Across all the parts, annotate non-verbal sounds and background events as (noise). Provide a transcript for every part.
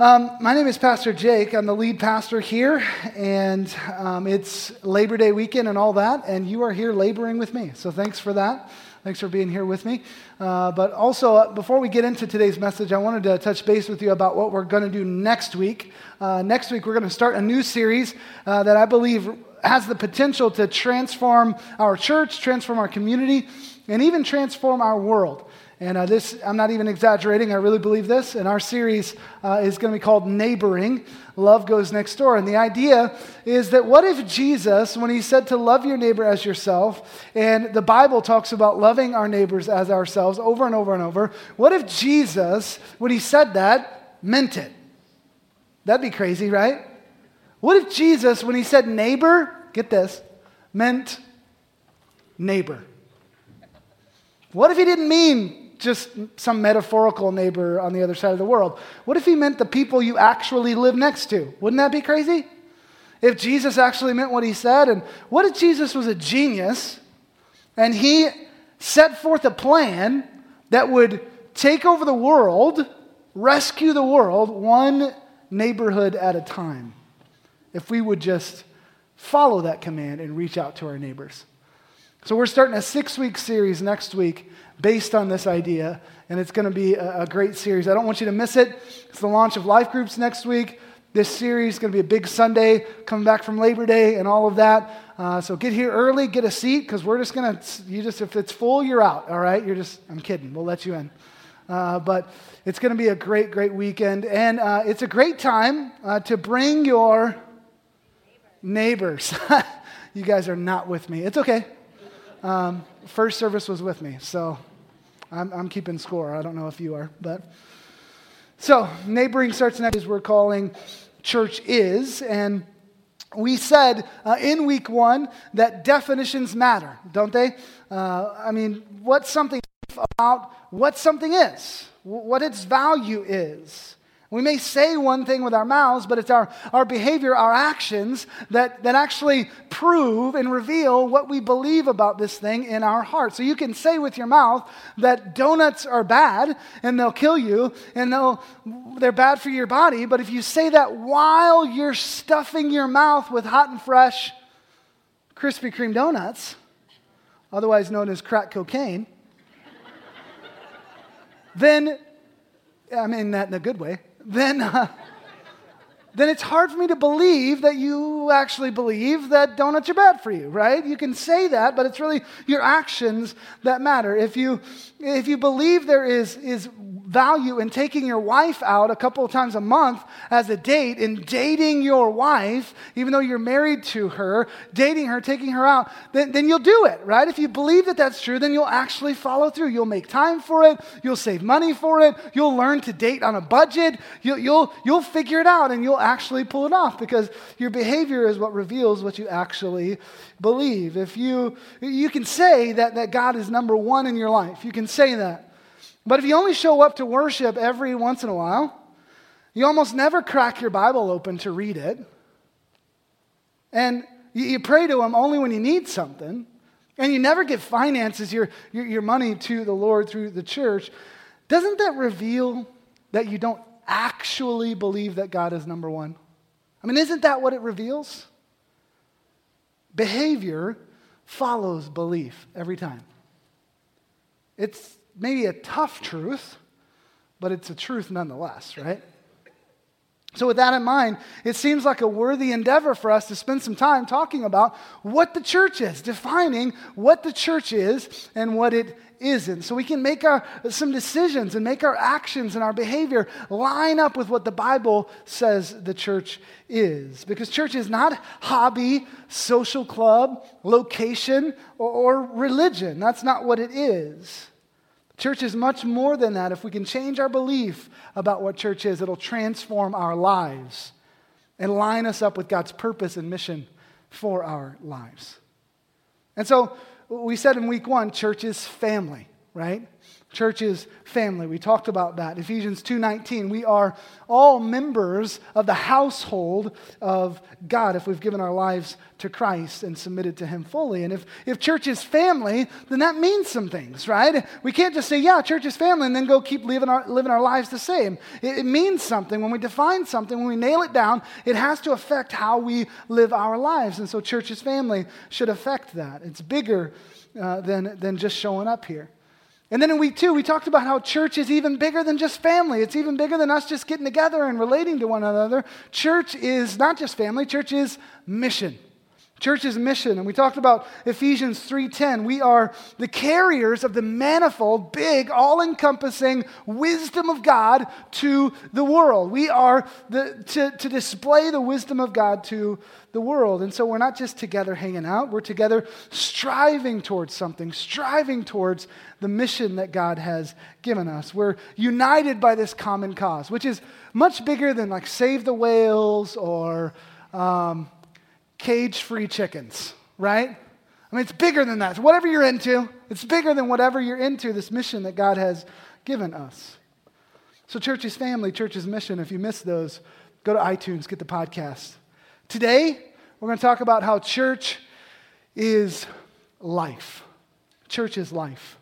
Um, my name is Pastor Jake. I'm the lead pastor here, and um, it's Labor Day weekend and all that, and you are here laboring with me. So thanks for that. Thanks for being here with me. Uh, but also, uh, before we get into today's message, I wanted to touch base with you about what we're going to do next week. Uh, next week, we're going to start a new series uh, that I believe has the potential to transform our church, transform our community, and even transform our world. And uh, this, I'm not even exaggerating, I really believe this. And our series uh, is going to be called Neighboring Love Goes Next Door. And the idea is that what if Jesus, when he said to love your neighbor as yourself, and the Bible talks about loving our neighbors as ourselves over and over and over, what if Jesus, when he said that, meant it? That'd be crazy, right? What if Jesus, when he said neighbor, get this, meant neighbor? What if he didn't mean just some metaphorical neighbor on the other side of the world. What if he meant the people you actually live next to? Wouldn't that be crazy? If Jesus actually meant what he said, and what if Jesus was a genius and he set forth a plan that would take over the world, rescue the world, one neighborhood at a time? If we would just follow that command and reach out to our neighbors. So, we're starting a six week series next week based on this idea, and it's going to be a, a, great series. I don't want you to miss it. It's the launch of life groups next week. This series is going to be a big Sunday, coming back from Labor Day and all of that. Uh, so get here early, get a seat, because we're just going to, you just, if it's full, you're out, all right? You're just, I'm kidding, we'll let you in. Uh, but it's going to be a great, great weekend. And uh, it's a great time uh, to bring your neighbors. (laughs) you guys are not with me. It's okay. Um, first service was with me, so I'm, I'm keeping score. I don't know if you are, but. So, neighboring starts next as we're calling church is. And we said uh, in week one that definitions matter, don't they? Uh, I mean, what something about what something is, what its value is. We may say one thing with our mouths, but it's our, our behavior, our actions that, that actually prove and reveal what we believe about this thing in our heart. So you can say with your mouth that donuts are bad and they'll kill you and they'll, they're bad for your body, but if you say that while you're stuffing your mouth with hot and fresh Krispy Kreme donuts, otherwise known as crack cocaine, (laughs) then, I mean that in a good way then, uh, then it's hard for me to believe that you actually believe that donuts are bad for you, right? You can say that, but it's really your actions that matter. If you, if you believe there is, is value in taking your wife out a couple of times a month as a date, in dating your wife, even though you're married to her, dating her, taking her out, then, then you'll do it, right? If you believe that that's true, then you'll actually follow through. You'll make time for it, you'll save money for it, you'll learn to date on a budget, you'll, you'll, you'll figure it out and you'll actually pull it off because your behavior is what reveals what you actually believe. If you, you can say that, that God is number one in your life, you can say that. But if you only show up to worship every once in a while, you almost never crack your Bible open to read it. And you, pray to Him only when you need something. And you never give finances, your, your, your money to the Lord through the church. Doesn't that reveal that you don't actually believe that God is number one? I mean, isn't that what it reveals? Behavior follows belief every time. It's maybe a tough truth, but it's a truth nonetheless, right? So, with that in mind, it seems like a worthy endeavor for us to spend some time talking about what the church is, defining what the church is and what it isn't. So we can make our, some decisions and make our actions and our behavior line up with what the Bible says the church is. Because church is not hobby, social club, location, or, or religion. That's not what it is. Church is much more than that. If we can change our belief about what church is, it'll transform our lives and line us up with God's purpose and mission for our lives. And so we said in week one, church is family, right? Church is family. We talked about that. Ephesians 2:19. We are all members of the household of God if we've given our lives to Christ and submitted to him fully. And if, if church is family, then that means some things, right? We can't just say, yeah, church is family, and then go keep living our, living our lives the same. It, it means something. When we define something, when we nail it down, it has to affect how we live our lives. And so church is family should affect that. It's bigger uh, than, than just showing up here. And then in week two, we talked about how church is even bigger than just family. It's even bigger than us just getting together and relating to one another. Church is not just family, church is mission. Church's mission, and we talked about Ephesians 3:10. We are the carriers of the manifold, big, all-encompassing wisdom of God to the world. We are the, to, to display the wisdom of God to the world. And so we're not just together hanging out, we're together striving towards something, striving towards the mission that God has given us. We're united by this common cause, which is much bigger than like save the whales or um, cage free chickens, right? I mean, it's bigger than that. So whatever you're into, it's bigger than whatever you're into, this mission that God has given us. So, church's family, church's mission, if you missed those, go to iTunes, get the podcast. Today, we're going to talk about how church is life. Church is life.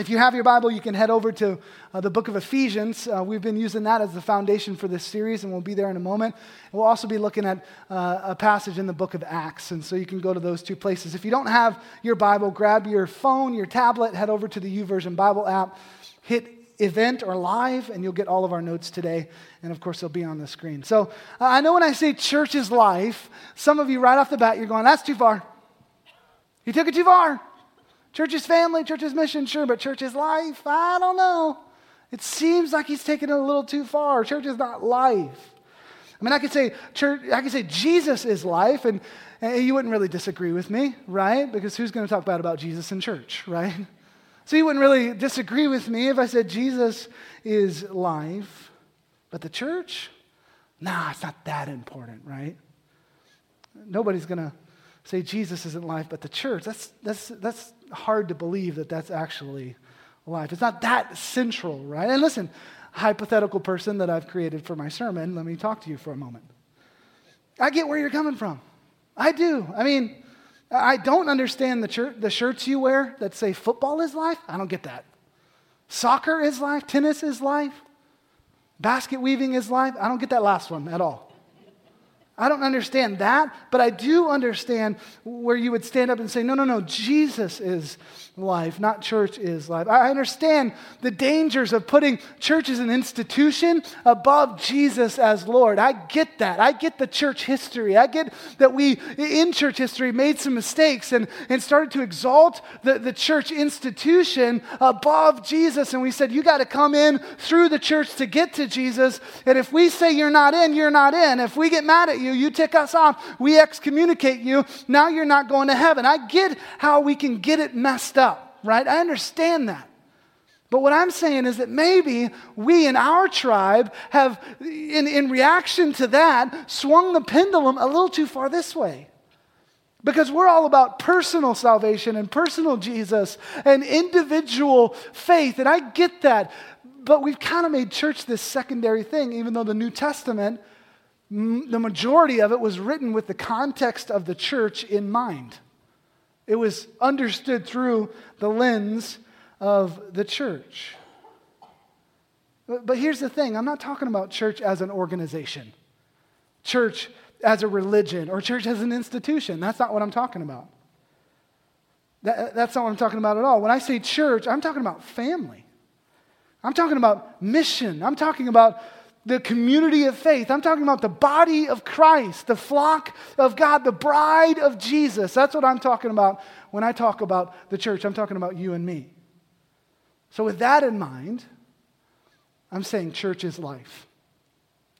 If you have your Bible, you can head over to uh, the book of Ephesians. Uh, we've been using that as the foundation for this series, and we'll be there in a moment. We'll also be looking at uh, a passage in the book of Acts, and so you can go to those two places. If you don't have your Bible, grab your phone, your tablet, head over to the YouVersion Bible app, hit event or live, and you'll get all of our notes today. And of course, they'll be on the screen. So uh, I know when I say church is life, some of you right off the bat, you're going, that's too far. You took it too far. Church is family, church is mission, sure, but church is life? I don't know. It seems like he's taking it a little too far. Church is not life. I mean, I could say church, I could say Jesus is life, and, and you wouldn't really disagree with me, right? Because who's going to talk bad about Jesus in church, right? So you wouldn't really disagree with me if I said Jesus is life. But the church? Nah, it's not that important, right? Nobody's going to say Jesus isn't life, but the church, that's, that's, that's hard to believe that that's actually life. It's not that central, right? And listen, hypothetical person that I've created for my sermon, let me talk to you for a moment. I get where you're coming from. I do. I mean, I don't understand the, church, the shirts you wear that say football is life. I don't get that. Soccer is life. Tennis is life. Basket weaving is life. I don't get that last one at all. I don't understand that, but I do understand where you would stand up and say, no, no, no, Jesus is life, not church is life. I understand the dangers of putting church as an institution above Jesus as Lord. I get that. I get the church history. I get that we, in church history, made some mistakes and, and started to exalt the, the church institution above Jesus. And we said, you got to come in through the church to get to Jesus. And if we say you're not in, you're not in. If we get mad at you, you, you tick us off, we excommunicate you, now you're not going to heaven. I get how we can get it messed up, right? I understand that. But what I'm saying is that maybe we in our tribe have, in, in reaction to that, swung the pendulum a little too far this way. Because we're all about personal salvation and personal Jesus and individual faith. And I get that. But we've kind of made church this secondary thing, even though the New Testament the majority of it was written with the context of the church in mind. It was understood through the lens of the church. But here's the thing I'm not talking about church as an organization, church as a religion, or church as an institution. That's not what I'm talking about. That, that's not what I'm talking about at all. When I say church, I'm talking about family. I'm talking about mission. I'm talking about the community of faith. I'm talking about the body of Christ, the flock of God, the bride of Jesus. That's what I'm talking about when I talk about the church. I'm talking about you and me. So, with that in mind, I'm saying church is life.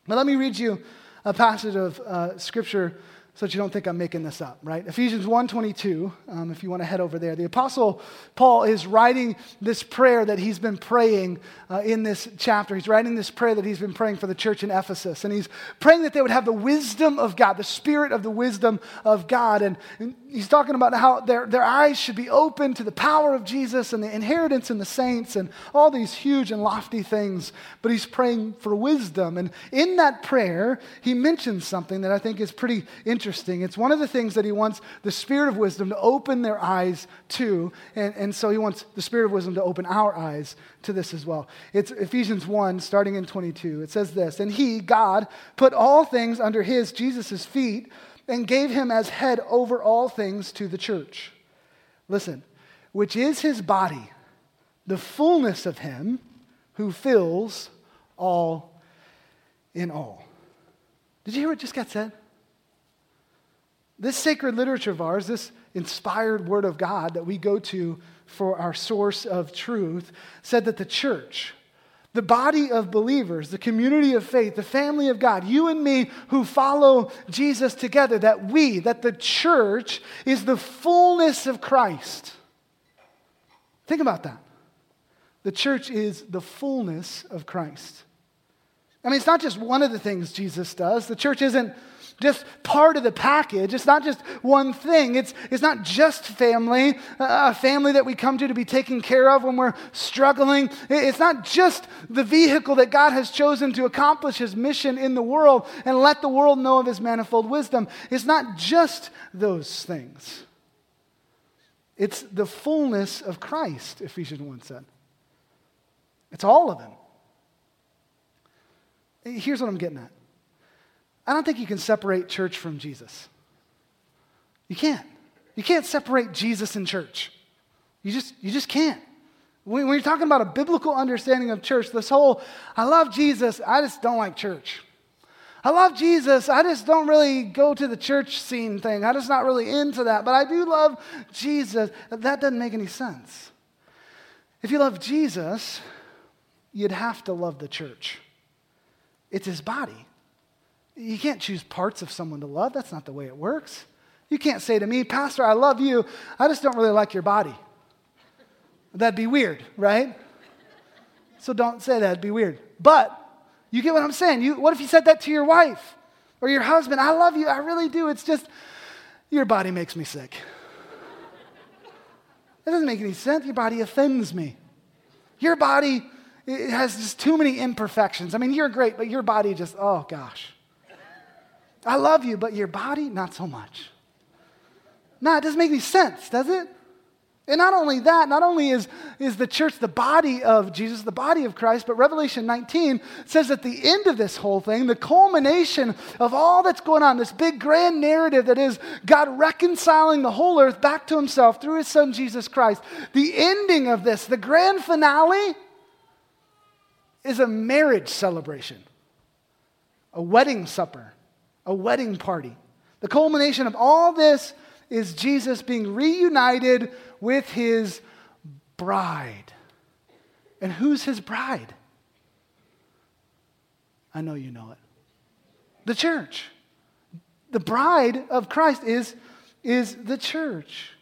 But let me read you a passage of uh, scripture so that you don't think I'm making this up, right? Ephesians 1.22, um, if you want to head over there. The Apostle Paul is writing this prayer that he's been praying uh, in this chapter. He's writing this prayer that he's been praying for the church in Ephesus. And he's praying that they would have the wisdom of God, the spirit of the wisdom of God. And, and he's talking about how their, their eyes should be open to the power of Jesus and the inheritance in the saints and all these huge and lofty things. But he's praying for wisdom. And in that prayer, he mentions something that I think is pretty interesting. It's one of the things that he wants the Spirit of wisdom to open their eyes to. And, and so he wants the Spirit of wisdom to open our eyes to this as well. It's Ephesians 1, starting in 22. It says this And he, God, put all things under his, Jesus' feet and gave him as head over all things to the church. Listen, which is his body, the fullness of him who fills all in all. Did you hear what just got said? This sacred literature of ours, this inspired word of God that we go to for our source of truth, said that the church, the body of believers, the community of faith, the family of God, you and me who follow Jesus together, that we, that the church is the fullness of Christ. Think about that. The church is the fullness of Christ. I mean, it's not just one of the things Jesus does. The church isn't just part of the package. It's not just one thing. It's, it's not just family, a family that we come to to be taken care of when we're struggling. It's not just the vehicle that God has chosen to accomplish his mission in the world and let the world know of his manifold wisdom. It's not just those things. It's the fullness of Christ, Ephesians 1 said. It's all of him. Here's what I'm getting at I don't think you can separate church from Jesus. You can't. You can't separate Jesus and church. You just, you just can't. When, when you're talking about a biblical understanding of church, this whole, I love Jesus, I just don't like church. I love Jesus, I just don't really go to the church scene thing. I'm just not really into that, but I do love Jesus. That doesn't make any sense. If you love Jesus, you'd have to love the church. It's his body. You can't choose parts of someone to love. That's not the way it works. You can't say to me, Pastor, I love you. I just don't really like your body. That'd be weird, right? So don't say that. It'd be weird. But you get what I'm saying. You, what if you said that to your wife or your husband? I love you. I really do. It's just your body makes me sick. It doesn't make any sense. Your body offends me. Your body has just too many imperfections. I mean, you're great, but your body just, oh gosh. I love you, but your body, not so much. No, it doesn't make any sense, does it? And not only that, not only is, is the church the body of Jesus, the body of Christ, but Revelation 19 says at the end of this whole thing, the culmination of all that's going on, this big grand narrative that is God reconciling the whole earth back to himself through his son Jesus Christ, the ending of this, the grand finale, is a marriage celebration, a wedding supper, a wedding party. The culmination of all this is Jesus being reunited with his bride. And who's his bride? I know you know it. The church. The bride of Christ is, is the church.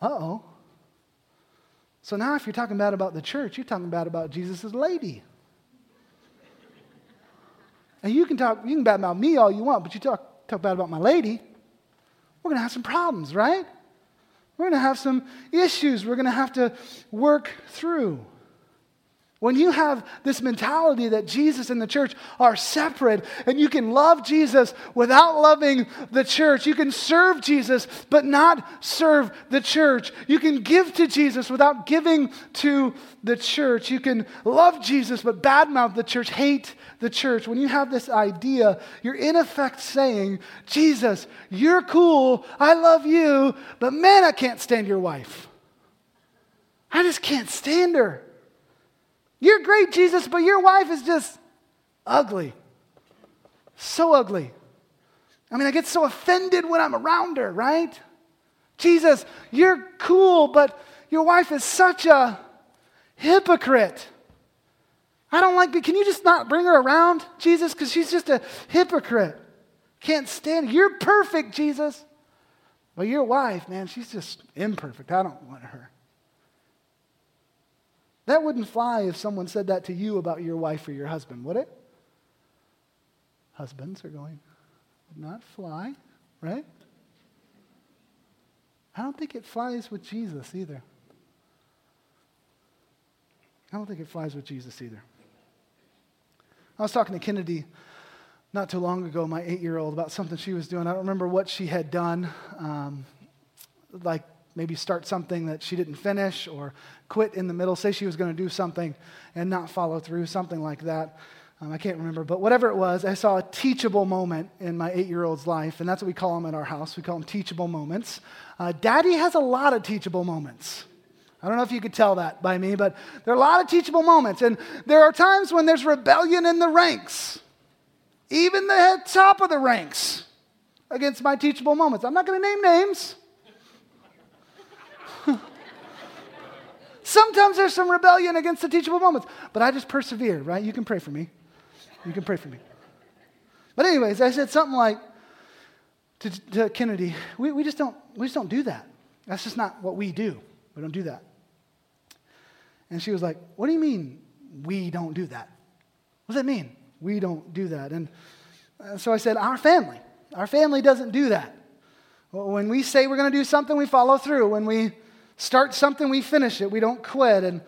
Uh oh. So now, if you're talking bad about the church, you're talking bad about Jesus' lady. And you can talk, you can bad about me all you want, but you talk, talk bad about my lady, we're going to have some problems, right? We're going to have some issues we're going to have to work through. When you have this mentality that Jesus and the church are separate, and you can love Jesus without loving the church, you can serve Jesus but not serve the church, you can give to Jesus without giving to the church, you can love Jesus but badmouth the church, hate the church. When you have this idea, you're in effect saying, Jesus, you're cool, I love you, but man, I can't stand your wife. I just can't stand her. You're great, Jesus, but your wife is just ugly. So ugly. I mean, I get so offended when I'm around her, right? Jesus, you're cool, but your wife is such a hypocrite. I don't like, can you just not bring her around, Jesus? Because she's just a hypocrite. Can't stand. You're perfect, Jesus. But your wife, man, she's just imperfect. I don't want her. That wouldn't fly if someone said that to you about your wife or your husband, would it? Husbands are going, would not fly, right? I don't think it flies with Jesus either. I don't think it flies with Jesus either. I was talking to Kennedy not too long ago, my eight year old, about something she was doing. I don't remember what she had done, um, like maybe start something that she didn't finish or quit in the middle. Say she was going to do something and not follow through, something like that. Um, I can't remember, but whatever it was, I saw a teachable moment in my eight year old's life, and that's what we call them at our house. We call them teachable moments. Uh, Daddy has a lot of teachable moments. I don't know if you could tell that by me, but there are a lot of teachable moments. And there are times when there's rebellion in the ranks, even the top of the ranks, against my teachable moments. I'm not going to name names. Sometimes there's some rebellion against the teachable moments, but I just persevere, right? You can pray for me. You can pray for me. But, anyways, I said something like to, to Kennedy, we, we, just don't, we just don't do that. That's just not what we do. We don't do that. And she was like, What do you mean we don't do that? What does that mean? We don't do that. And uh, so I said, Our family. Our family doesn't do that. When we say we're going to do something, we follow through. When we start something, we finish it. We don't quit. And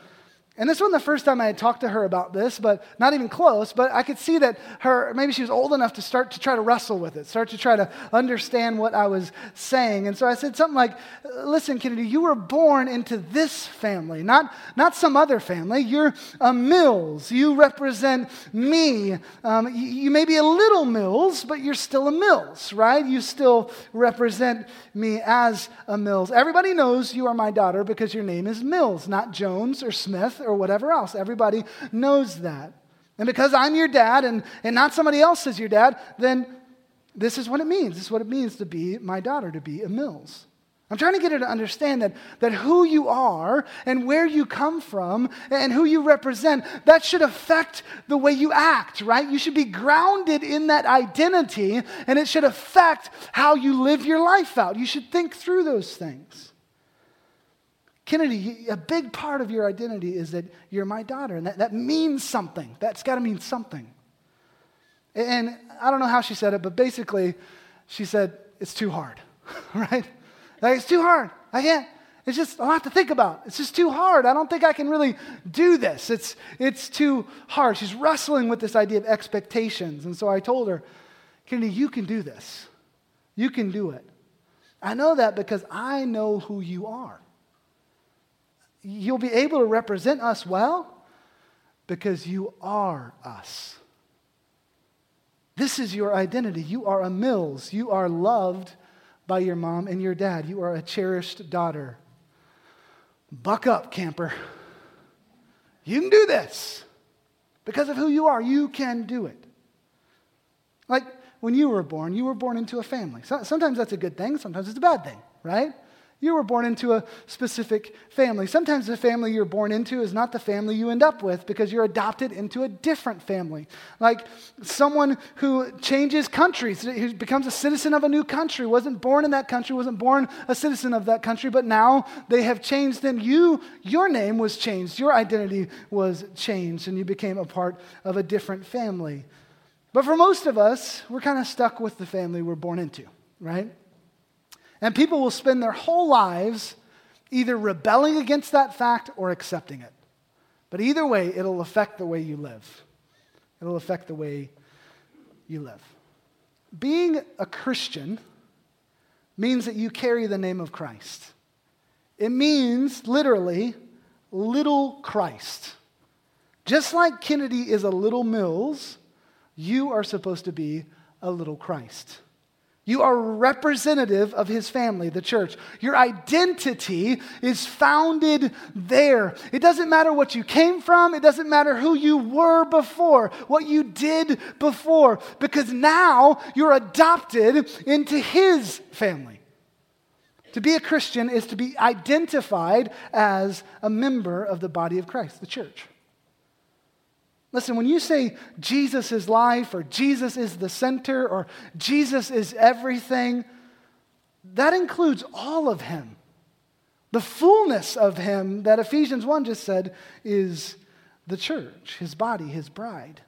and this wasn't the first time I had talked to her about this, but not even close. But I could see that her, maybe she was old enough to start to try to wrestle with it, start to try to understand what I was saying. And so I said something like, Listen, Kennedy, you were born into this family, not, not some other family. You're a Mills. You represent me. Um, you, you may be a little Mills, but you're still a Mills, right? You still represent me as a Mills. Everybody knows you are my daughter because your name is Mills, not Jones or Smith or whatever else. Everybody knows that. And because I'm your dad and, and not somebody else is your dad, then this is what it means. This is what it means to be my daughter, to be a Mills. I'm trying to get her to understand that, that who you are and where you come from and who you represent, that should affect the way you act, right? You should be grounded in that identity and it should affect how you live your life out. You should think through those things. Kennedy, a big part of your identity is that you're my daughter, and that, that means something. That's got to mean something. And I don't know how she said it, but basically, she said, It's too hard, (laughs) right? Like, it's too hard. I can't. It's just a lot to think about. It's just too hard. I don't think I can really do this. It's, it's too hard. She's wrestling with this idea of expectations. And so I told her, Kennedy, you can do this. You can do it. I know that because I know who you are you'll be able to represent us well because you are us. This is your identity. You are a Mills. You are loved by your mom and your dad. You are a cherished daughter. Buck up, camper. You can do this. Because of who you are, you can do it. Like when you were born, you were born into a family. sometimes that's a good thing, sometimes it's a bad thing, right? You were born into a specific family. Sometimes the family you're born into is not the family you end up with because you're adopted into a different family. Like someone who changes countries, who becomes a citizen of a new country, wasn't born in that country, wasn't born a citizen of that country, but now they have changed. Then you, your name was changed, your identity was changed, and you became a part of a different family. But for most of us, we're kind of stuck with the family we're born into, right? And people will spend their whole lives either rebelling against that fact or accepting it. But either way, it'll affect the way you live. It'll affect the way you live. Being a Christian means that you carry the name of Christ. It means literally little Christ. Just like Kennedy is a little Mills, you are supposed to be a little Christ. You are representative of his family, the church. Your identity is founded there. It doesn't matter what you came from, it doesn't matter who you were before, what you did before, because now you're adopted into his family. To be a Christian is to be identified as a member of the body of Christ, the church. Listen, when you say Jesus is life or Jesus is the center or Jesus is everything, that includes all of him. The fullness of him that Ephesians 1 just said is the church, his body, his bride.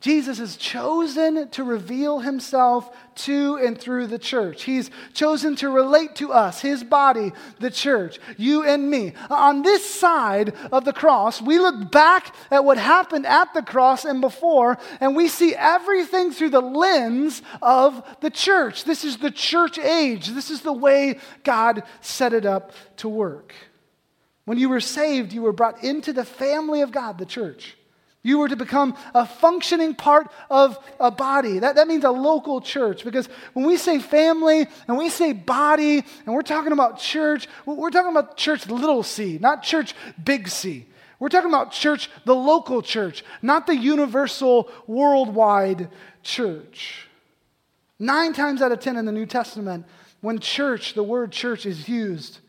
Jesus has chosen to reveal himself to and through the church. He's chosen to relate to us, his body, the church, you and me. On this side of the cross, we look back at what happened at the cross and before, and we see everything through the lens of the church. This is the church age. This is the way God set it up to work. When you were saved, you were brought into the family of God, the church. You were to become a functioning part of a body. That, that means a local church. Because when we say family and we say body and we're talking about church, we're talking about church little c, not church big C. We're talking about church, the local church, not the universal worldwide church. Nine times out of ten in the New Testament, when church, the word church is used,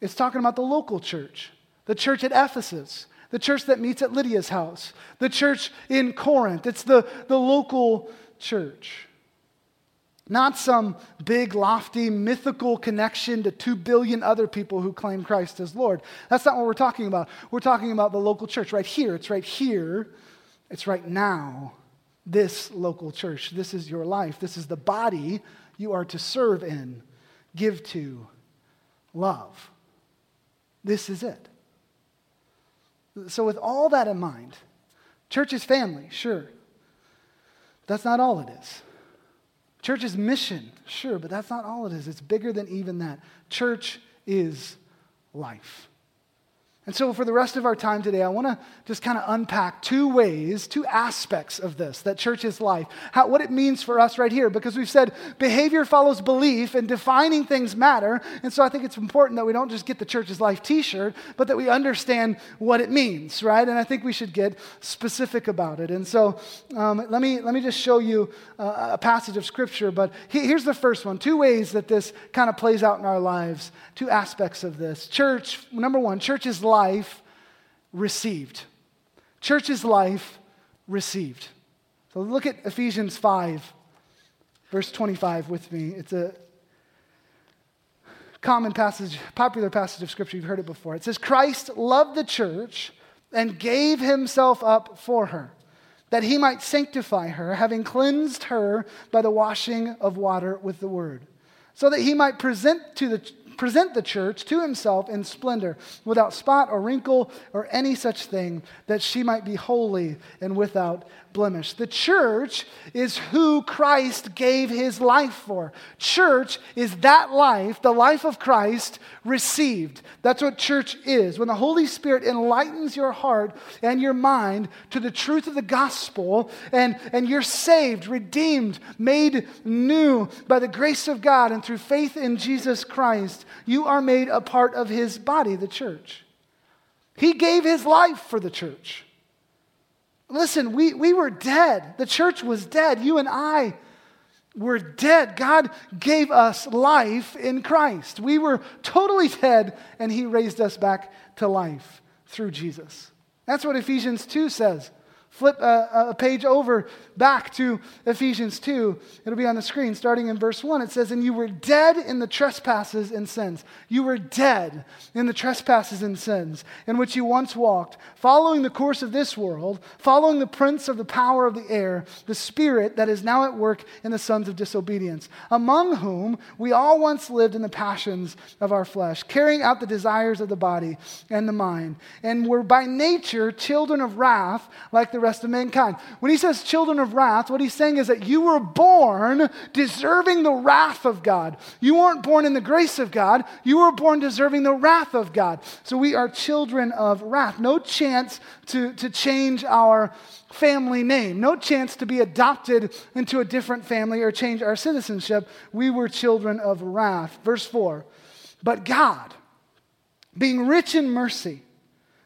it's talking about the local church, the church at Ephesus the church that meets at Lydia's house, the church in Corinth. It's the, the local church. Not some big, lofty, mythical connection to two billion other people who claim Christ as Lord. That's not what we're talking about. We're talking about the local church right here. It's right here. It's right now. This local church. This is your life. This is the body you are to serve in, give to, love. This is it. So, with all that in mind, church is family, sure. That's not all it is. Church is mission, sure, but that's not all it is. It's bigger than even that. Church is life. And so, for the rest of our time today, I want to just kind of unpack two ways, two aspects of this that church is life, how, what it means for us right here, because we've said behavior follows belief and defining things matter. And so, I think it's important that we don't just get the church's life t shirt, but that we understand what it means, right? And I think we should get specific about it. And so, um, let, me, let me just show you uh, a passage of scripture. But he, here's the first one two ways that this kind of plays out in our lives, two aspects of this. Church, number one, church is life received. Church's life received. So look at Ephesians 5, verse 25 with me. It's a common passage, popular passage of scripture. You've heard it before. It says, Christ loved the church and gave himself up for her, that he might sanctify her, having cleansed her by the washing of water with the word, so that he might present to the present the church to himself in splendor, without spot or wrinkle or any such thing, that she might be holy and without blemish. The church is who Christ gave his life for. Church is that life, the life of Christ received. That's what church is. When the Holy Spirit enlightens your heart and your mind to the truth of the gospel, and, and you're saved, redeemed, made new by the grace of God and through faith in Jesus Christ, you are made a part of his body, the church. He gave his life for the church. Listen, we, we were dead. The church was dead. You and I were dead. God gave us life in Christ. We were totally dead, and He raised us back to life through Jesus. That's what Ephesians 2 says. Flip a, a, page over back to Ephesians 2. It'll be on the screen starting in verse 1. It says, And you were dead in the trespasses and sins. You were dead in the trespasses and sins in which you once walked, following the course of this world, following the prince of the power of the air, the spirit that is now at work in the sons of disobedience, among whom we all once lived in the passions of our flesh, carrying out the desires of the body and the mind, and were by nature children of wrath like the the rest of mankind. When he says children of wrath, what he's saying is that you were born deserving the wrath of God. You weren't born in the grace of God, you were born deserving the wrath of God. So we are children of wrath. No chance to, to change our family name, no chance to be adopted into a different family or change our citizenship. We were children of wrath. Verse 4 But God, being rich in mercy,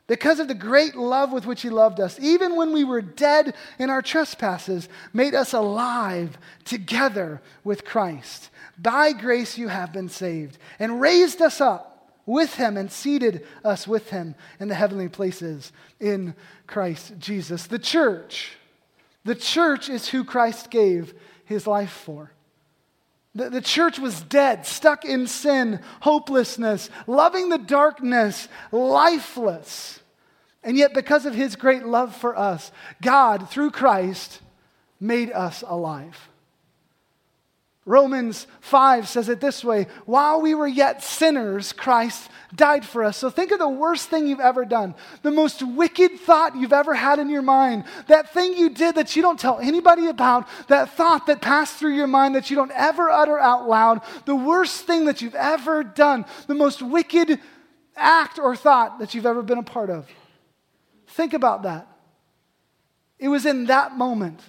because of the great love with which he loved us, even when we were dead in our trespasses, made us alive together with Christ. By grace you have been saved, and raised us up with him and seated us with him in the heavenly places in Christ Jesus. The church, the church is who Christ gave his life for. The, the church was dead, stuck in sin, hopelessness, loving the darkness, lifeless. And yet, because of his great love for us, God, through Christ, made us alive. Romans 5 says it this way while we were yet sinners, Christ died for us. So think of the worst thing you've ever done, the most wicked thought you've ever had in your mind, that thing you did that you don't tell anybody about, that thought that passed through your mind that you don't ever utter out loud, the worst thing that you've ever done, the most wicked act or thought that you've ever been a part of. Think about that. It was in that moment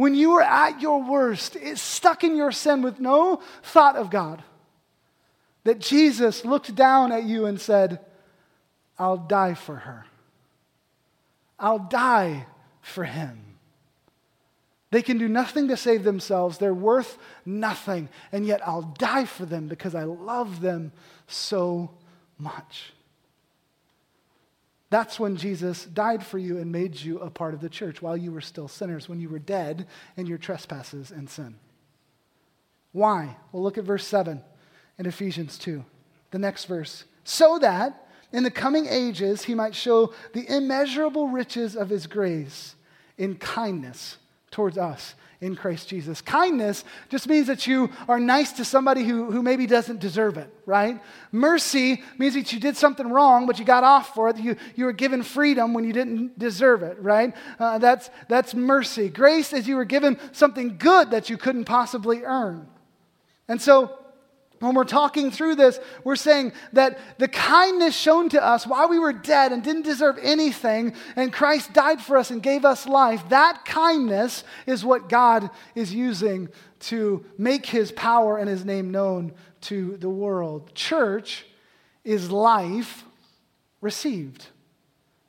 when you were at your worst, stuck in your sin with no thought of God, that Jesus looked down at you and said, I'll die for her. I'll die for him. They can do nothing to save themselves. They're worth nothing. And yet I'll die for them because I love them so much. That's when Jesus died for you and made you a part of the church while you were still sinners, when you were dead in your trespasses and sin. Why? Well, look at verse 7 in Ephesians 2, the next verse. So that in the coming ages he might show the immeasurable riches of his grace in kindness towards us in Christ Jesus. Kindness just means that you are nice to somebody who, who maybe doesn't deserve it, right? Mercy means that you did something wrong, but you got off for it. You, you were given freedom when you didn't deserve it, right? Uh, that's, that's mercy. Grace is you were given something good that you couldn't possibly earn. And so, when we're talking through this, we're saying that the kindness shown to us while we were dead and didn't deserve anything, and Christ died for us and gave us life, that kindness is what God is using to make his power and his name known to the world. Church is life received.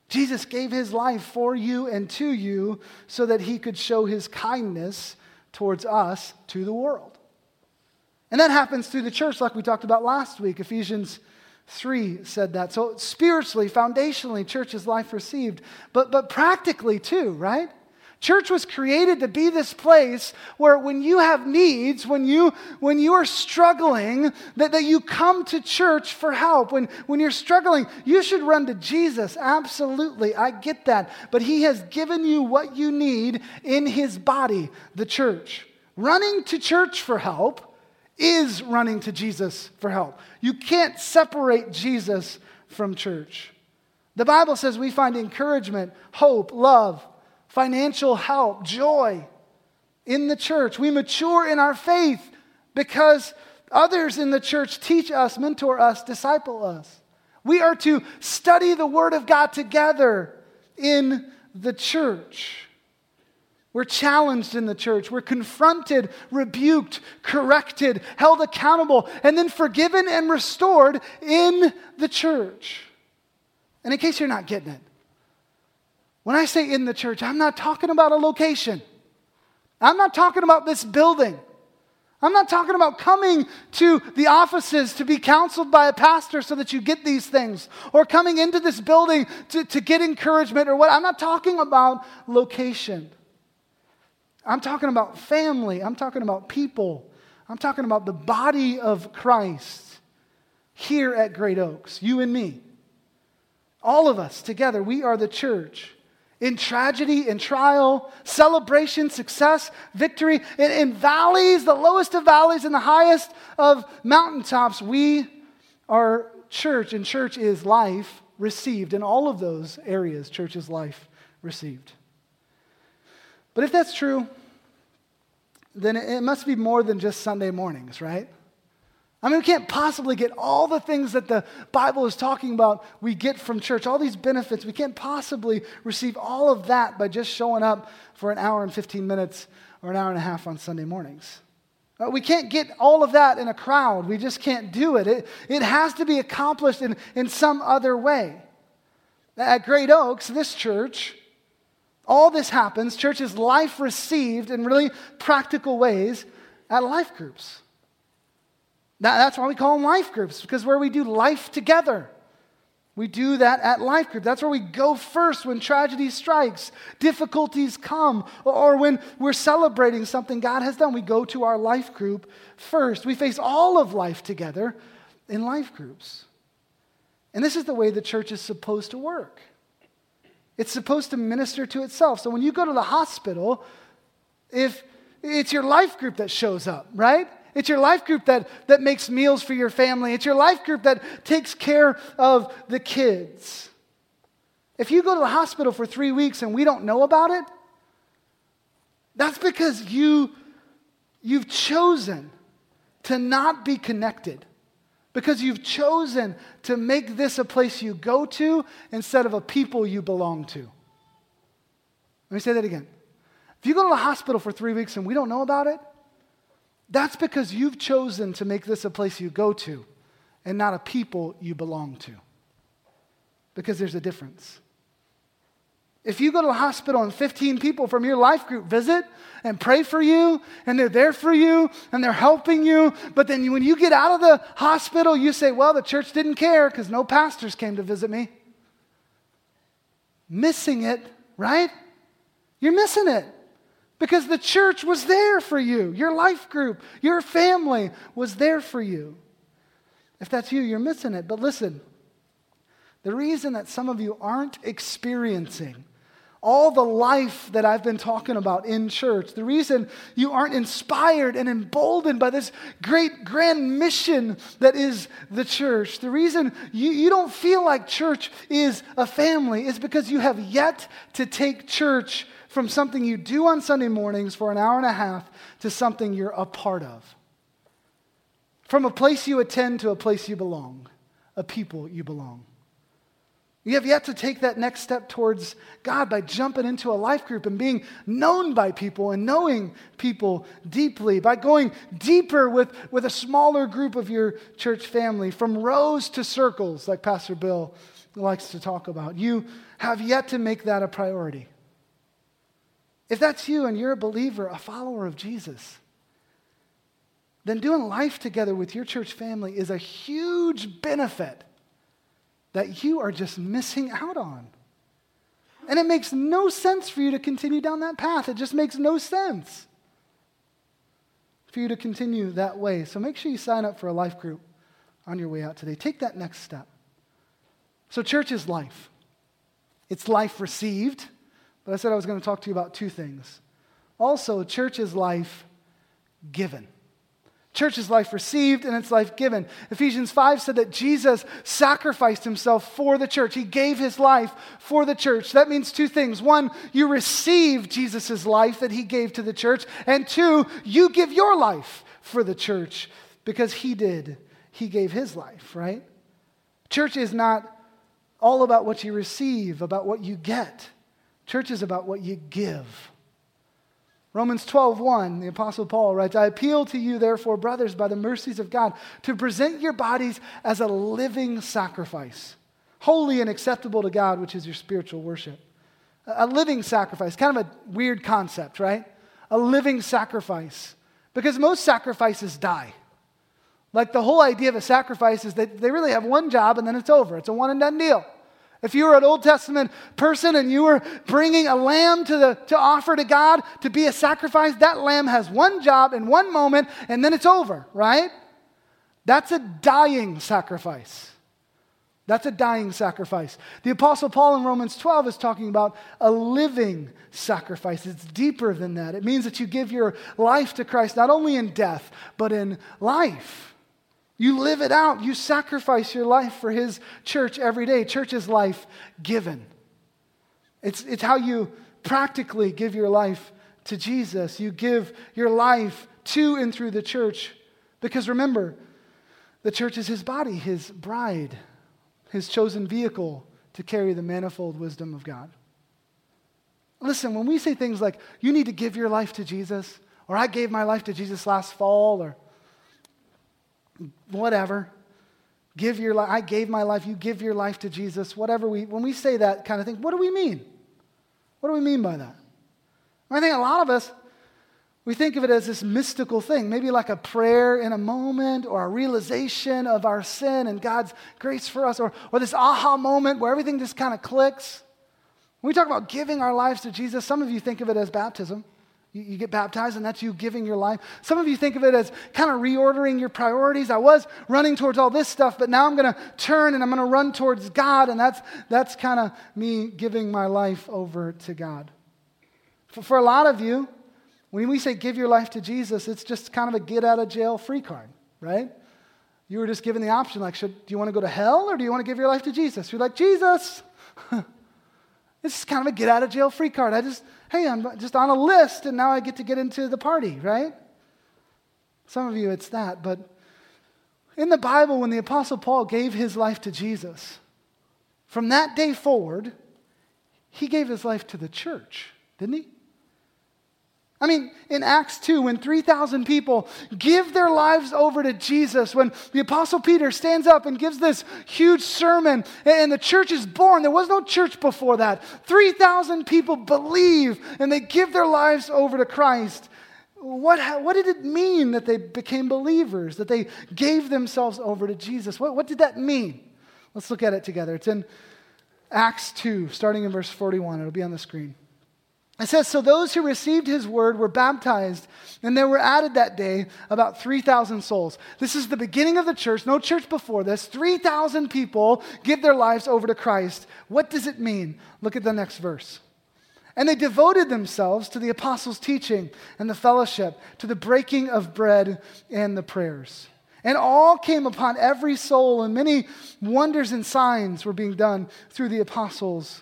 Jesus gave his life for you and to you so that he could show his kindness towards us to the world. And that happens through the church, like we talked about last week. Ephesians 3 said that. So, spiritually, foundationally, church is life received, but, but practically too, right? Church was created to be this place where when you have needs, when you, when you are struggling, that, that you come to church for help. When, when you're struggling, you should run to Jesus. Absolutely. I get that. But He has given you what you need in His body, the church. Running to church for help is running to Jesus for help. You can't separate Jesus from church. The Bible says we find encouragement, hope, love, financial help, joy in the church. We mature in our faith because others in the church teach us, mentor us, disciple us. We are to study the Word of God together in the church. We're challenged in the church. We're confronted, rebuked, corrected, held accountable, and then forgiven and restored in the church. And in case you're not getting it, when I say in the church, I'm not talking about a location. I'm not talking about this building. I'm not talking about coming to the offices to be counseled by a pastor so that you get these things, or coming into this building to, to get encouragement or what. I'm not talking about location. I'm talking about family. I'm talking about people. I'm talking about the body of Christ here at Great Oaks, you and me. All of us together, we are the church. In tragedy, in trial, celebration, success, victory, in, in valleys, the lowest of valleys and the highest of mountaintops, we are church, and church is life received. In all of those areas, church is life received. But if that's true, then it must be more than just Sunday mornings, right? I mean, we can't possibly get all the things that the Bible is talking about we get from church, all these benefits. We can't possibly receive all of that by just showing up for an hour and 15 minutes or an hour and a half on Sunday mornings. Uh, we can't get all of that in a crowd. We just can't do it. It, it has to be accomplished in, in some other way. At Great Oaks, this church, all this happens, church is life received in really practical ways at life groups. that's why we call them life groups, because where we do life together. We do that at life group. That's where we go first when tragedy strikes, difficulties come, or when we're celebrating something God has done. We go to our life group first. We face all of life together in life groups. And this is the way the church is supposed to work. It's supposed to minister to itself. So when you go to the hospital, if it's your life group that shows up, right? It's your life group that, that makes meals for your family. It's your life group that takes care of the kids. If you go to the hospital for three weeks and we don't know about it, that's because you, you've chosen to not be connected. Because you've chosen to make this a place you go to instead of a people you belong to. Let me say that again. If you go to the hospital for three weeks and we don't know about it, that's because you've chosen to make this a place you go to and not a people you belong to. Because there's a difference. If you go to the hospital and 15 people from your life group visit and pray for you, and they're there for you, and they're helping you, but then when you get out of the hospital, you say, Well, the church didn't care because no pastors came to visit me. Missing it, right? You're missing it because the church was there for you. Your life group, your family was there for you. If that's you, you're missing it. But listen, the reason that some of you aren't experiencing all the life that I've been talking about in church, the reason you aren't inspired and emboldened by this great grand mission that is the church, the reason you, you don't feel like church is a family is because you have yet to take church from something you do on Sunday mornings for an hour and a half to something you're a part of. From a place you attend to a place you belong, a people you belong. You have yet to take that next step towards God by jumping into a life group and being known by people and knowing people deeply, by going deeper with, with a smaller group of your church family, from rows to circles, like Pastor Bill likes to talk about. You have yet to make that a priority. If that's you and you're a believer, a follower of Jesus, then doing life together with your church family is a huge benefit that you are just missing out on. And it makes no sense for you to continue down that path. It just makes no sense for you to continue that way. So make sure you sign up for a life group on your way out today. Take that next step. So, church is life. It's life received, but I said I was going to talk to you about two things. Also, church is life given. Church is life received and it's life given. Ephesians 5 said that Jesus sacrificed himself for the church. He gave his life for the church. That means two things. One, you receive Jesus' life that he gave to the church. And two, you give your life for the church because he did. He gave his life, right? Church is not all about what you receive, about what you get. Church is about what you give. Romans 12:1, the apostle Paul writes, "I appeal to you therefore, brothers, by the mercies of God, to present your bodies as a living sacrifice, holy and acceptable to God, which is your spiritual worship." A living sacrifice, kind of a weird concept, right? A living sacrifice. Because most sacrifices die. Like the whole idea of a sacrifice is that they really have one job and then it's over. It's a one and done deal. If you were an Old Testament person and you were bringing a lamb to, the, to offer to God to be a sacrifice, that lamb has one job in one moment and then it's over, right? That's a dying sacrifice. That's a dying sacrifice. The Apostle Paul in Romans 12 is talking about a living sacrifice. It's deeper than that. It means that you give your life to Christ not only in death, but in life. You live it out. You sacrifice your life for His church every day. Church is life given. It's, it's how you practically give your life to Jesus. You give your life to and through the church. Because remember, the church is His body, His bride, His chosen vehicle to carry the manifold wisdom of God. Listen, when we say things like, you need to give your life to Jesus, or I gave my life to Jesus last fall, or whatever. Give your life. I gave my life. You give your life to Jesus. Whatever we, when we say that kind of thing, what do we mean? What do we mean by that? I think a lot of us, we think of it as this mystical thing, maybe like a prayer in a moment or a realization of our sin and God's grace for us, or, or this aha moment where everything just kind of clicks. When we talk about giving our lives to Jesus, some of you think of it as baptism. You, you, get baptized, and that's you giving your life. Some of you think of it as kind of reordering your priorities. I was running towards all this stuff, but now I'm going to turn and I'm going to run towards God, and that's, that's kind of me giving my life over to God. For, for a lot of you, When we say give your life to Jesus, it's just kind of a get out of jail free card, right? You were just given the option like, should, do you want to go to hell or do you want to give your life to Jesus? You're like, Jesus. (laughs) this is kind of a get out of jail free card. I just, hey, I'm just on a list and now I get to get into the party, right? Some of you, it's that. But in the Bible, when the Apostle Paul gave his life to Jesus, from that day forward, he gave his life to the church, didn't he? I mean, in Acts 2, when 3,000 people give their lives over to Jesus, when the Apostle Peter stands up and gives this huge sermon, and the church is born, there was no church before that. 3,000 people believe and they give their lives over to Christ. What, what did it mean that they became believers, that they gave themselves over to Jesus? What, what did that mean? Let's look at it together. It's in Acts 2, starting in verse 41. It'll be on the screen. It says, So those who received his word were baptized, and there were added that day about 3,000 souls. This is the beginning of the church, no church before this. 3,000 people give their lives over to Christ. What does it mean? Look at the next verse. And they devoted themselves to the apostles' teaching and the fellowship, to the breaking of bread and the prayers. And all came upon every soul, and many wonders and signs were being done through the apostles.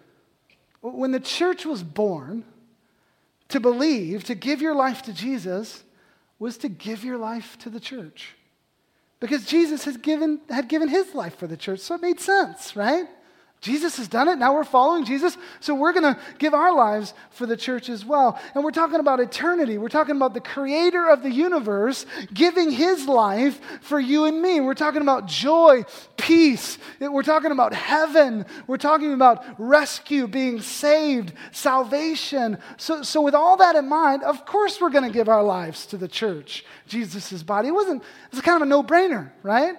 When the church was born, to believe, to give your life to Jesus, was to give your life to the church. Because Jesus has given, had given his life for the church, so it made sense, right? Jesus has done it. Now we're following Jesus. So we're going to give our lives for the church as well. And we're talking about eternity. We're talking about the creator of the universe giving his life for you and me. We're talking about joy, peace. We're talking about heaven. We're talking about rescue, being saved, salvation. So, so with all that in mind, of course we're going to give our lives to the church, Jesus' body. It wasn't, it was kind of a no brainer, right?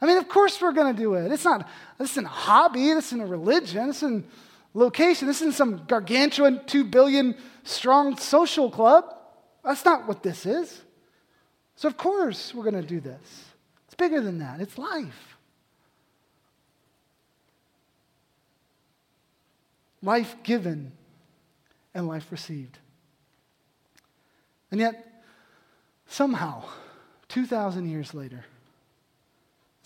I mean, of course we're going to do it. It's not, this isn't a hobby, this isn't a religion, this isn't location, this isn't some gargantuan two billion strong social club. That's not what this is. So, of course, we're going to do this. It's bigger than that, it's life. Life given and life received. And yet, somehow, 2,000 years later,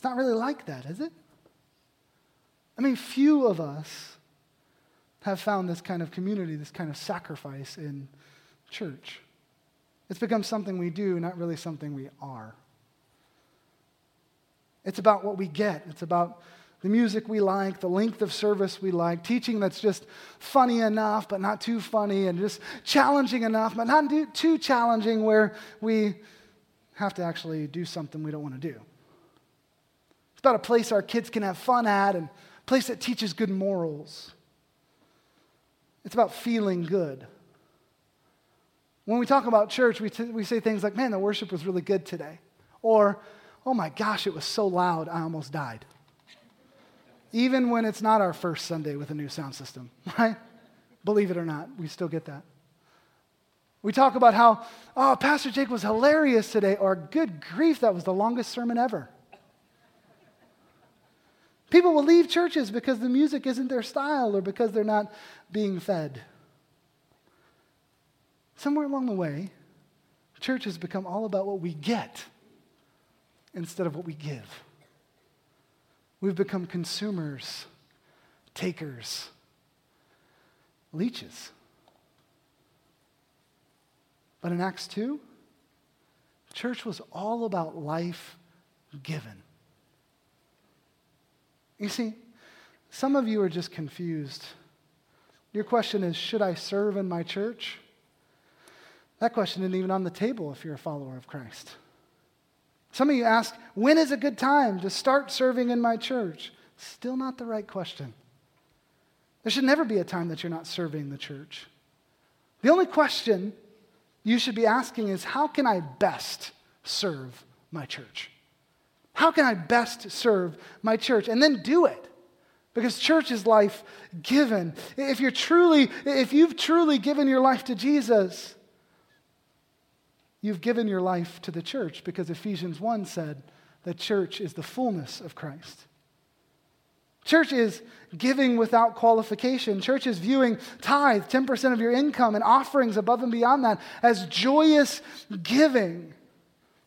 it's not really like that, is it? I mean, few of us have found this kind of community, this kind of sacrifice in church. It's become something we do, not really something we are. It's about what we get. It's about the music we like, the length of service we like, teaching that's just funny enough, but not too funny, and just challenging enough, but not too challenging where we have to actually do something we don't want to do about a place our kids can have fun at and a place that teaches good morals. It's about feeling good. When we talk about church, we, t- we say things like, man, the worship was really good today. Or, oh my gosh, it was so loud, I almost died. Even when it's not our first Sunday with a new sound system, (laughs) right? Believe it or not, we still get that. We talk about how, oh, Pastor Jake was hilarious today, or good grief, that was the longest sermon ever. People will leave churches because the music isn't their style or because they're not being fed. Somewhere along the way, church has become all about what we get instead of what we give. We've become consumers, takers, leeches. But in Acts 2, church was all about life given. You see, some of you are just confused. Your question is Should I serve in my church? That question isn't even on the table if you're a follower of Christ. Some of you ask, When is a good time to start serving in my church? Still not the right question. There should never be a time that you're not serving the church. The only question you should be asking is, How can I best serve my church? How can I best serve my church? And then do it. Because church is life given. If you're truly, if you've truly given your life to Jesus, you've given your life to the church because Ephesians 1 said that church is the fullness of Christ. Church is giving without qualification. Church is viewing tithe, 10% of your income, and offerings above and beyond that as joyous giving.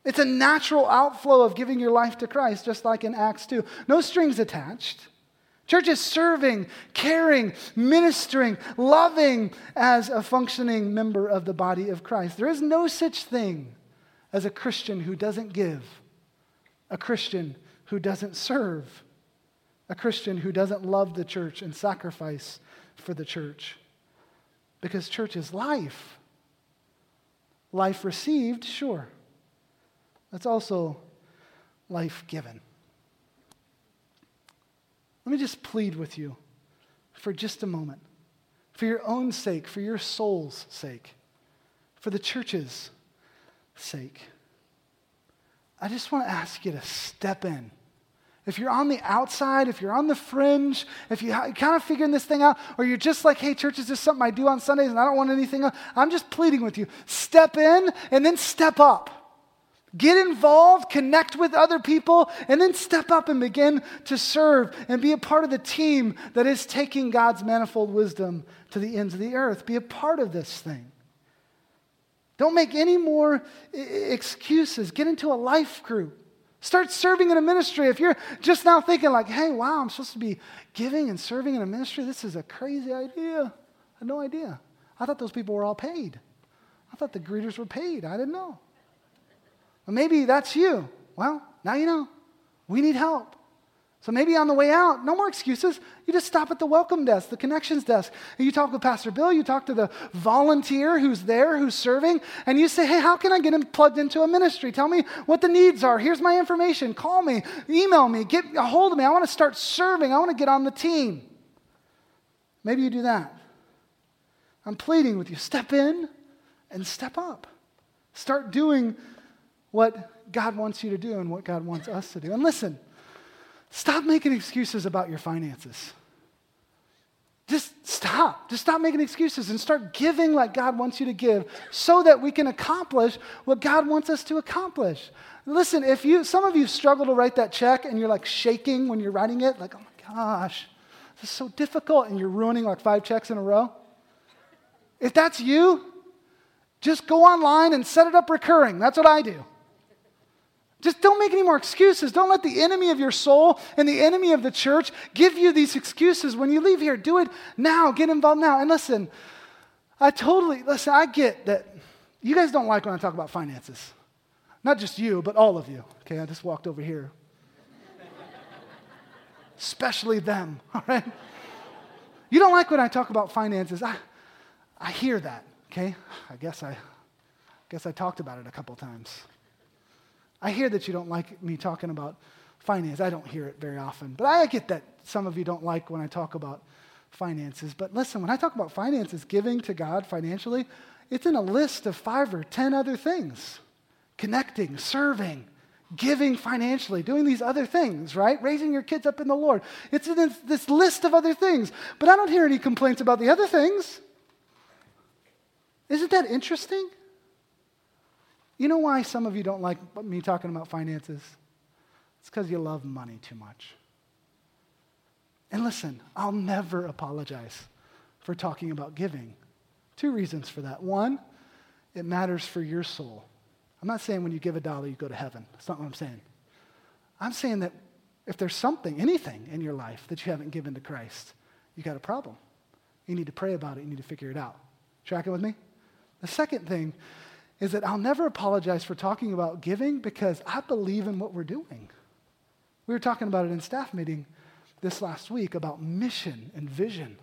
It's a natural outflow of giving your life to Christ, just like in Acts 2. No strings attached. Church is serving, caring, ministering, loving as a functioning member of the body of Christ. There is no such thing as a Christian who doesn't give, a Christian who doesn't serve, a Christian who doesn't love the church and sacrifice for the church. Because church is life. Life received, sure. That's also life given. Let me just plead with you for just a moment, for your own sake, for your soul's sake, for the church's sake. I just want to ask you to step in. If you're on the outside, if you're on the fringe, if you're kind of figuring this thing out, or you're just like, hey, church is just something I do on Sundays and I don't want anything else, I'm just pleading with you. Step in and then step up. Get involved, connect with other people, and then step up and begin to serve and be a part of the team that is taking God's manifold wisdom to the ends of the earth. Be a part of this thing. Don't make any more excuses. Get into a life group. Start serving in a ministry. If you're just now thinking, like, hey, wow, I'm supposed to be giving and serving in a ministry, this is a crazy idea. I had no idea. I thought those people were all paid. I thought the greeters were paid. I didn't know. Well, maybe that's you. Well, now you know. We need help. So maybe on the way out, no more excuses. You just stop at the welcome desk, the connections desk. And you talk with Pastor Bill, you talk to the volunteer who's there, who's serving, and you say, hey, how can I get him plugged into a ministry? Tell me what the needs are. Here's my information. Call me, email me, get a hold of me. I want to start serving. I want to get on the team. Maybe you do that. I'm pleading with you. Step in and step up. Start doing what God wants you to do and what God wants us to do. And listen, stop making excuses about your finances. Just stop. Just stop making excuses and start giving like God wants you to give so that we can accomplish what God wants us to accomplish. Listen, if you some of you struggle to write that check and you're like shaking when you're writing it, like, oh my gosh, this is so difficult, and you're ruining like five checks in a row. If that's you, just go online and set it up recurring. That's what I do. Just don't make any more excuses. Don't let the enemy of your soul and the enemy of the church give you these excuses when you leave here. Do it now. Get involved now. And listen, I totally, listen, I get that you guys don't like when I talk about finances. Not just you, but all of you. Okay, I just walked over here. Especially them, (laughs) all right? You don't like when I talk about finances. I, I hear that, okay? I guess I, I guess I talked about it a couple times. I hear that you don't like me talking about finance. I don't hear it very often. But I get that some of you don't like when I talk about finances. But listen, when I talk about finances, giving to God financially, it's in a list of five or ten other things connecting, serving, giving financially, doing these other things, right? Raising your kids up in the Lord. It's in this list of other things. But I don't hear any complaints about the other things. Isn't that interesting? You know why some of you don't like me talking about finances? It's because you love money too much. And listen, I'll never apologize for talking about giving. Two reasons for that. One, it matters for your soul. I'm not saying when you give a dollar, you go to heaven. That's not what I'm saying. I'm saying that if there's something, anything in your life that you haven't given to Christ, you got a problem. You need to pray about it. You need to figure it out. Tracking with me? The second thing is that I'll never apologize for talking about giving because I believe in what we're doing. We were talking about it in staff meeting this last week about mission and vision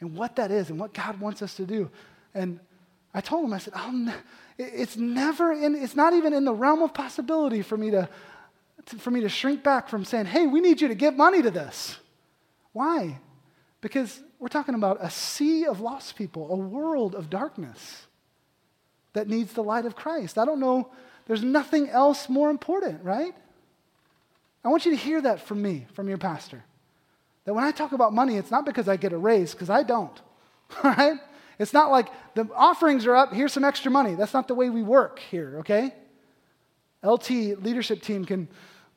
and what that is and what God wants us to do. And I told him, I said, ne- it's never in, it's not even in the realm of possibility for me to, to, for me to shrink back from saying, hey, we need you to give money to this. Why? Because we're talking about a sea of lost people, a world of darkness. That needs the light of Christ. I don't know, there's nothing else more important, right? I want you to hear that from me, from your pastor. That when I talk about money, it's not because I get a raise, because I don't, (laughs) all right? It's not like the offerings are up, here's some extra money. That's not the way we work here, okay? LT leadership team can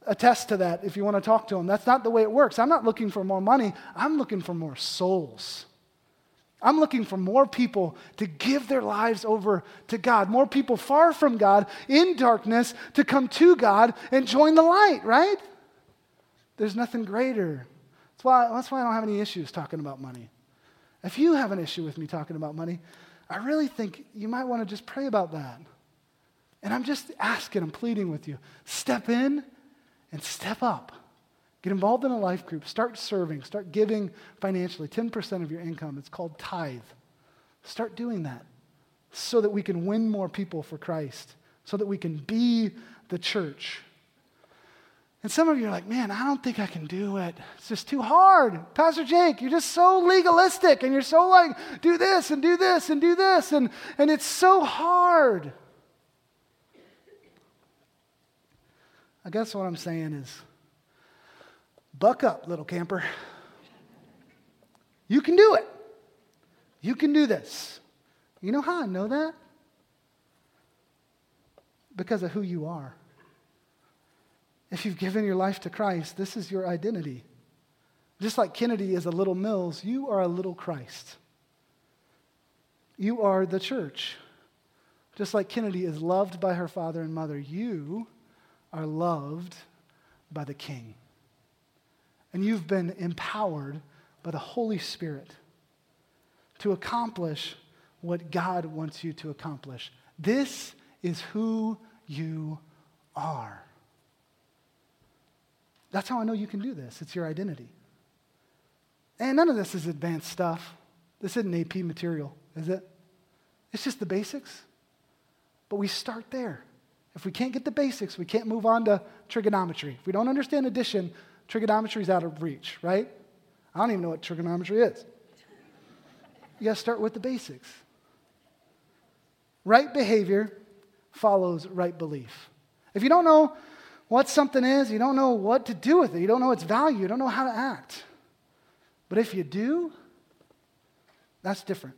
attest to that if you want to talk to them. That's not the way it works. I'm not looking for more money, I'm looking for more souls. I'm looking for more people to give their lives over to God, more people far from God in darkness to come to God and join the light, right? There's nothing greater. That's why, that's why I don't have any issues talking about money. If you have an issue with me talking about money, I really think you might want to just pray about that. And I'm just asking, I'm pleading with you step in and step up. Get involved in a life group. Start serving. Start giving financially 10% of your income. It's called tithe. Start doing that so that we can win more people for Christ, so that we can be the church. And some of you are like, man, I don't think I can do it. It's just too hard. Pastor Jake, you're just so legalistic and you're so like, do this and do this and do this. And, and it's so hard. I guess what I'm saying is, buck up, little camper. You can do it. You can do this. You know how I know that? Because of who you are. If you've given your life to Christ, this is your identity. Just like Kennedy is a little Mills, you are a little Christ. You are the church. Just like Kennedy is loved by her father and mother, you are loved by the King. And you've been empowered by the Holy Spirit to accomplish what God wants you to accomplish. This is who you are. That's how I know you can do this. It's your identity. And none of this is advanced stuff. This isn't AP material, is it? It's just the basics. But we start there. If we can't get the basics, we can't move on to trigonometry. If we don't understand addition, trigonometry is out of reach, right? I don't even know what trigonometry is. You got to start with the basics. Right behavior follows right belief. If you don't know what something is, you don't know what to do with it, you don't know its value, you don't know how to act. But if you do, that's different.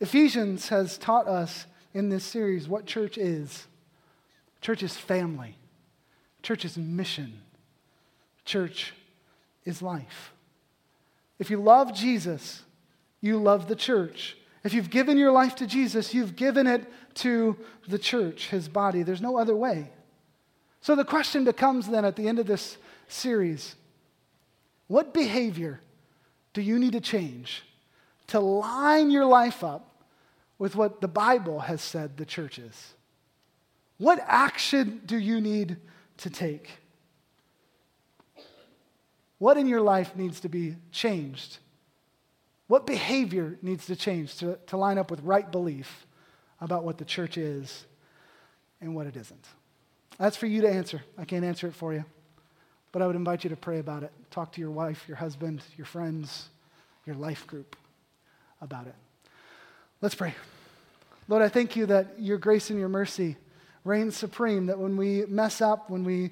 Ephesians has taught us in this series what church is. Church is family. Church is mission. Church is life. If you love Jesus, you love the church. If you've given your life to Jesus, you've given it to the church, his body. There's no other way. So the question becomes then at the end of this series what behavior do you need to change to line your life up with what the Bible has said the church is? What action do you need to take? What in your life needs to be changed? What behavior needs to change to, to line up with right belief about what the church is and what it isn't? That's for you to answer. I can't answer it for you. But I would invite you to pray about it. Talk to your wife, your husband, your friends, your life group about it. Let's pray. Lord, I thank you that your grace and your mercy reign supreme, that when we mess up, when we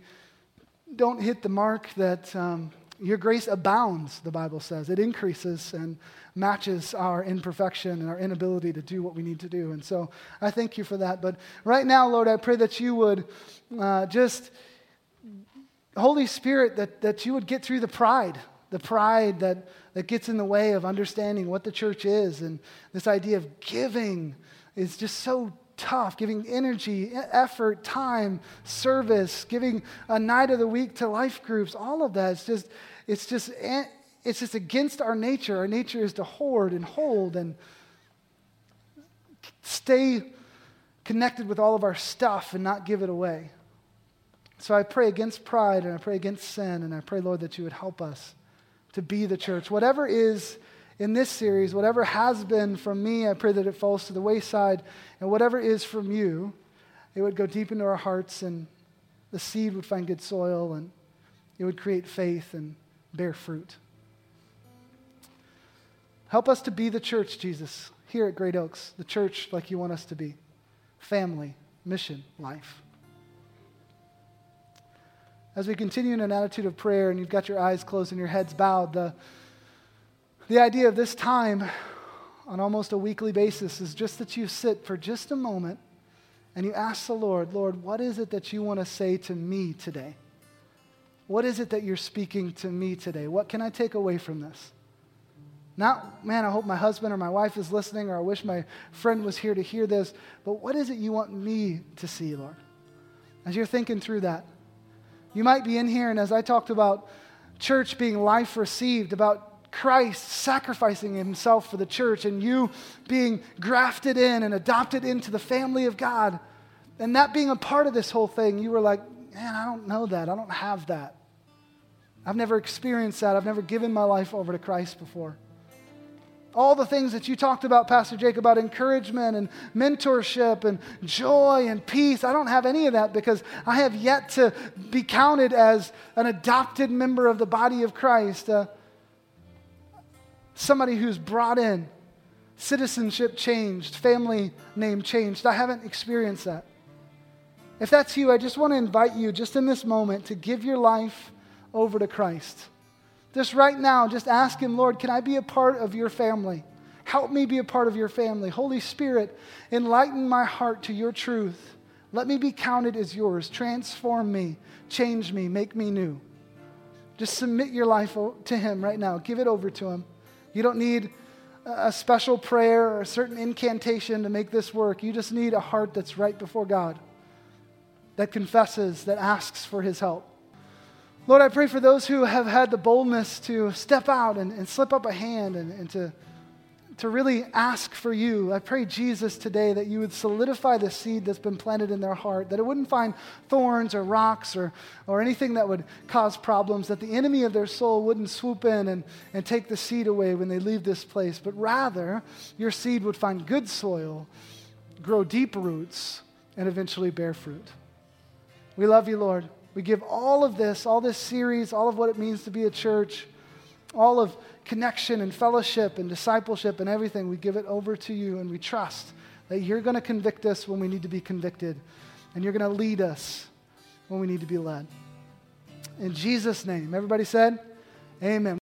don't hit the mark, that um, your grace abounds, the Bible says. It increases and matches our imperfection and our inability to do what we need to do. And so I thank you for that. But right now, Lord, I pray that you would uh, just, Holy Spirit, that, that you would get through the pride, the pride that, that gets in the way of understanding what the church is. And this idea of giving is just so tough, giving energy, effort, time, service, giving a night of the week to life groups, all of that. It's just, it's just, eh, it's just against our nature. Our nature is to hoard and hold and stay connected with all of our stuff and not give it away. So I pray against pride and I pray against sin, and I pray, Lord, that you would help us to be the church. Whatever is in this series, whatever has been from me, I pray that it falls to the wayside. And whatever is from you, it would go deep into our hearts and the seed would find good soil and it would create faith and bear fruit. Help us to be the church, Jesus, here at Great Oaks, the church like you want us to be. family, mission life. As we continue in an attitude of prayer and you've got your eyes closed and your heads bowed, the, the idea of this time on almost a weekly basis is just that you sit for just a moment and you ask the Lord, Lord, what is it that you want to say to me today? What is it that you're speaking to me today? What can I take away from this? Not, man, I hope my husband or my wife is listening, or I wish my friend was here to hear this, but what is it you want me to see, Lord? As you're thinking through that, you might be in here, and as I talked about church being life received, about Christ sacrificing himself for the church, and you being grafted in and adopted into the family of God, and that being a part of this whole thing, you were like, man, I don't know that. I don't have that. I've never experienced that. I've never given my life over to Christ before. All the things that you talked about, Pastor Jake, about encouragement and mentorship and joy and peace, I don't have any of that because I have yet to be counted as an adopted member of the body of Christ, uh, somebody who's brought in, citizenship changed, family name changed. I haven't experienced that. If that's you, I just want to invite you, just in this moment, to give your life over to Christ. Just right now, just ask Him, Lord, can I be a part of your family? Help me be a part of your family. Holy Spirit, enlighten my heart to your truth. Let me be counted as yours. Transform me, change me, make me new. Just submit your life to Him right now. Give it over to Him. You don't need a special prayer or a certain incantation to make this work. You just need a heart that's right before God, that confesses, that asks for His help. Lord, I pray for those who have had the boldness to step out and, and slip up a hand and, and to, to really ask for you. I pray, Jesus, today that you would solidify the seed that's been planted in their heart, that it wouldn't find thorns or rocks or, or anything that would cause problems, that the enemy of their soul wouldn't swoop in and, and take the seed away when they leave this place, but rather your seed would find good soil, grow deep roots, and eventually bear fruit. We love you, Lord. We give all of this, all this series, all of what it means to be a church, all of connection and fellowship and discipleship and everything, we give it over to you and we trust that you're going to convict us when we need to be convicted and you're going to lead us when we need to be led. In Jesus' name, everybody said, Amen.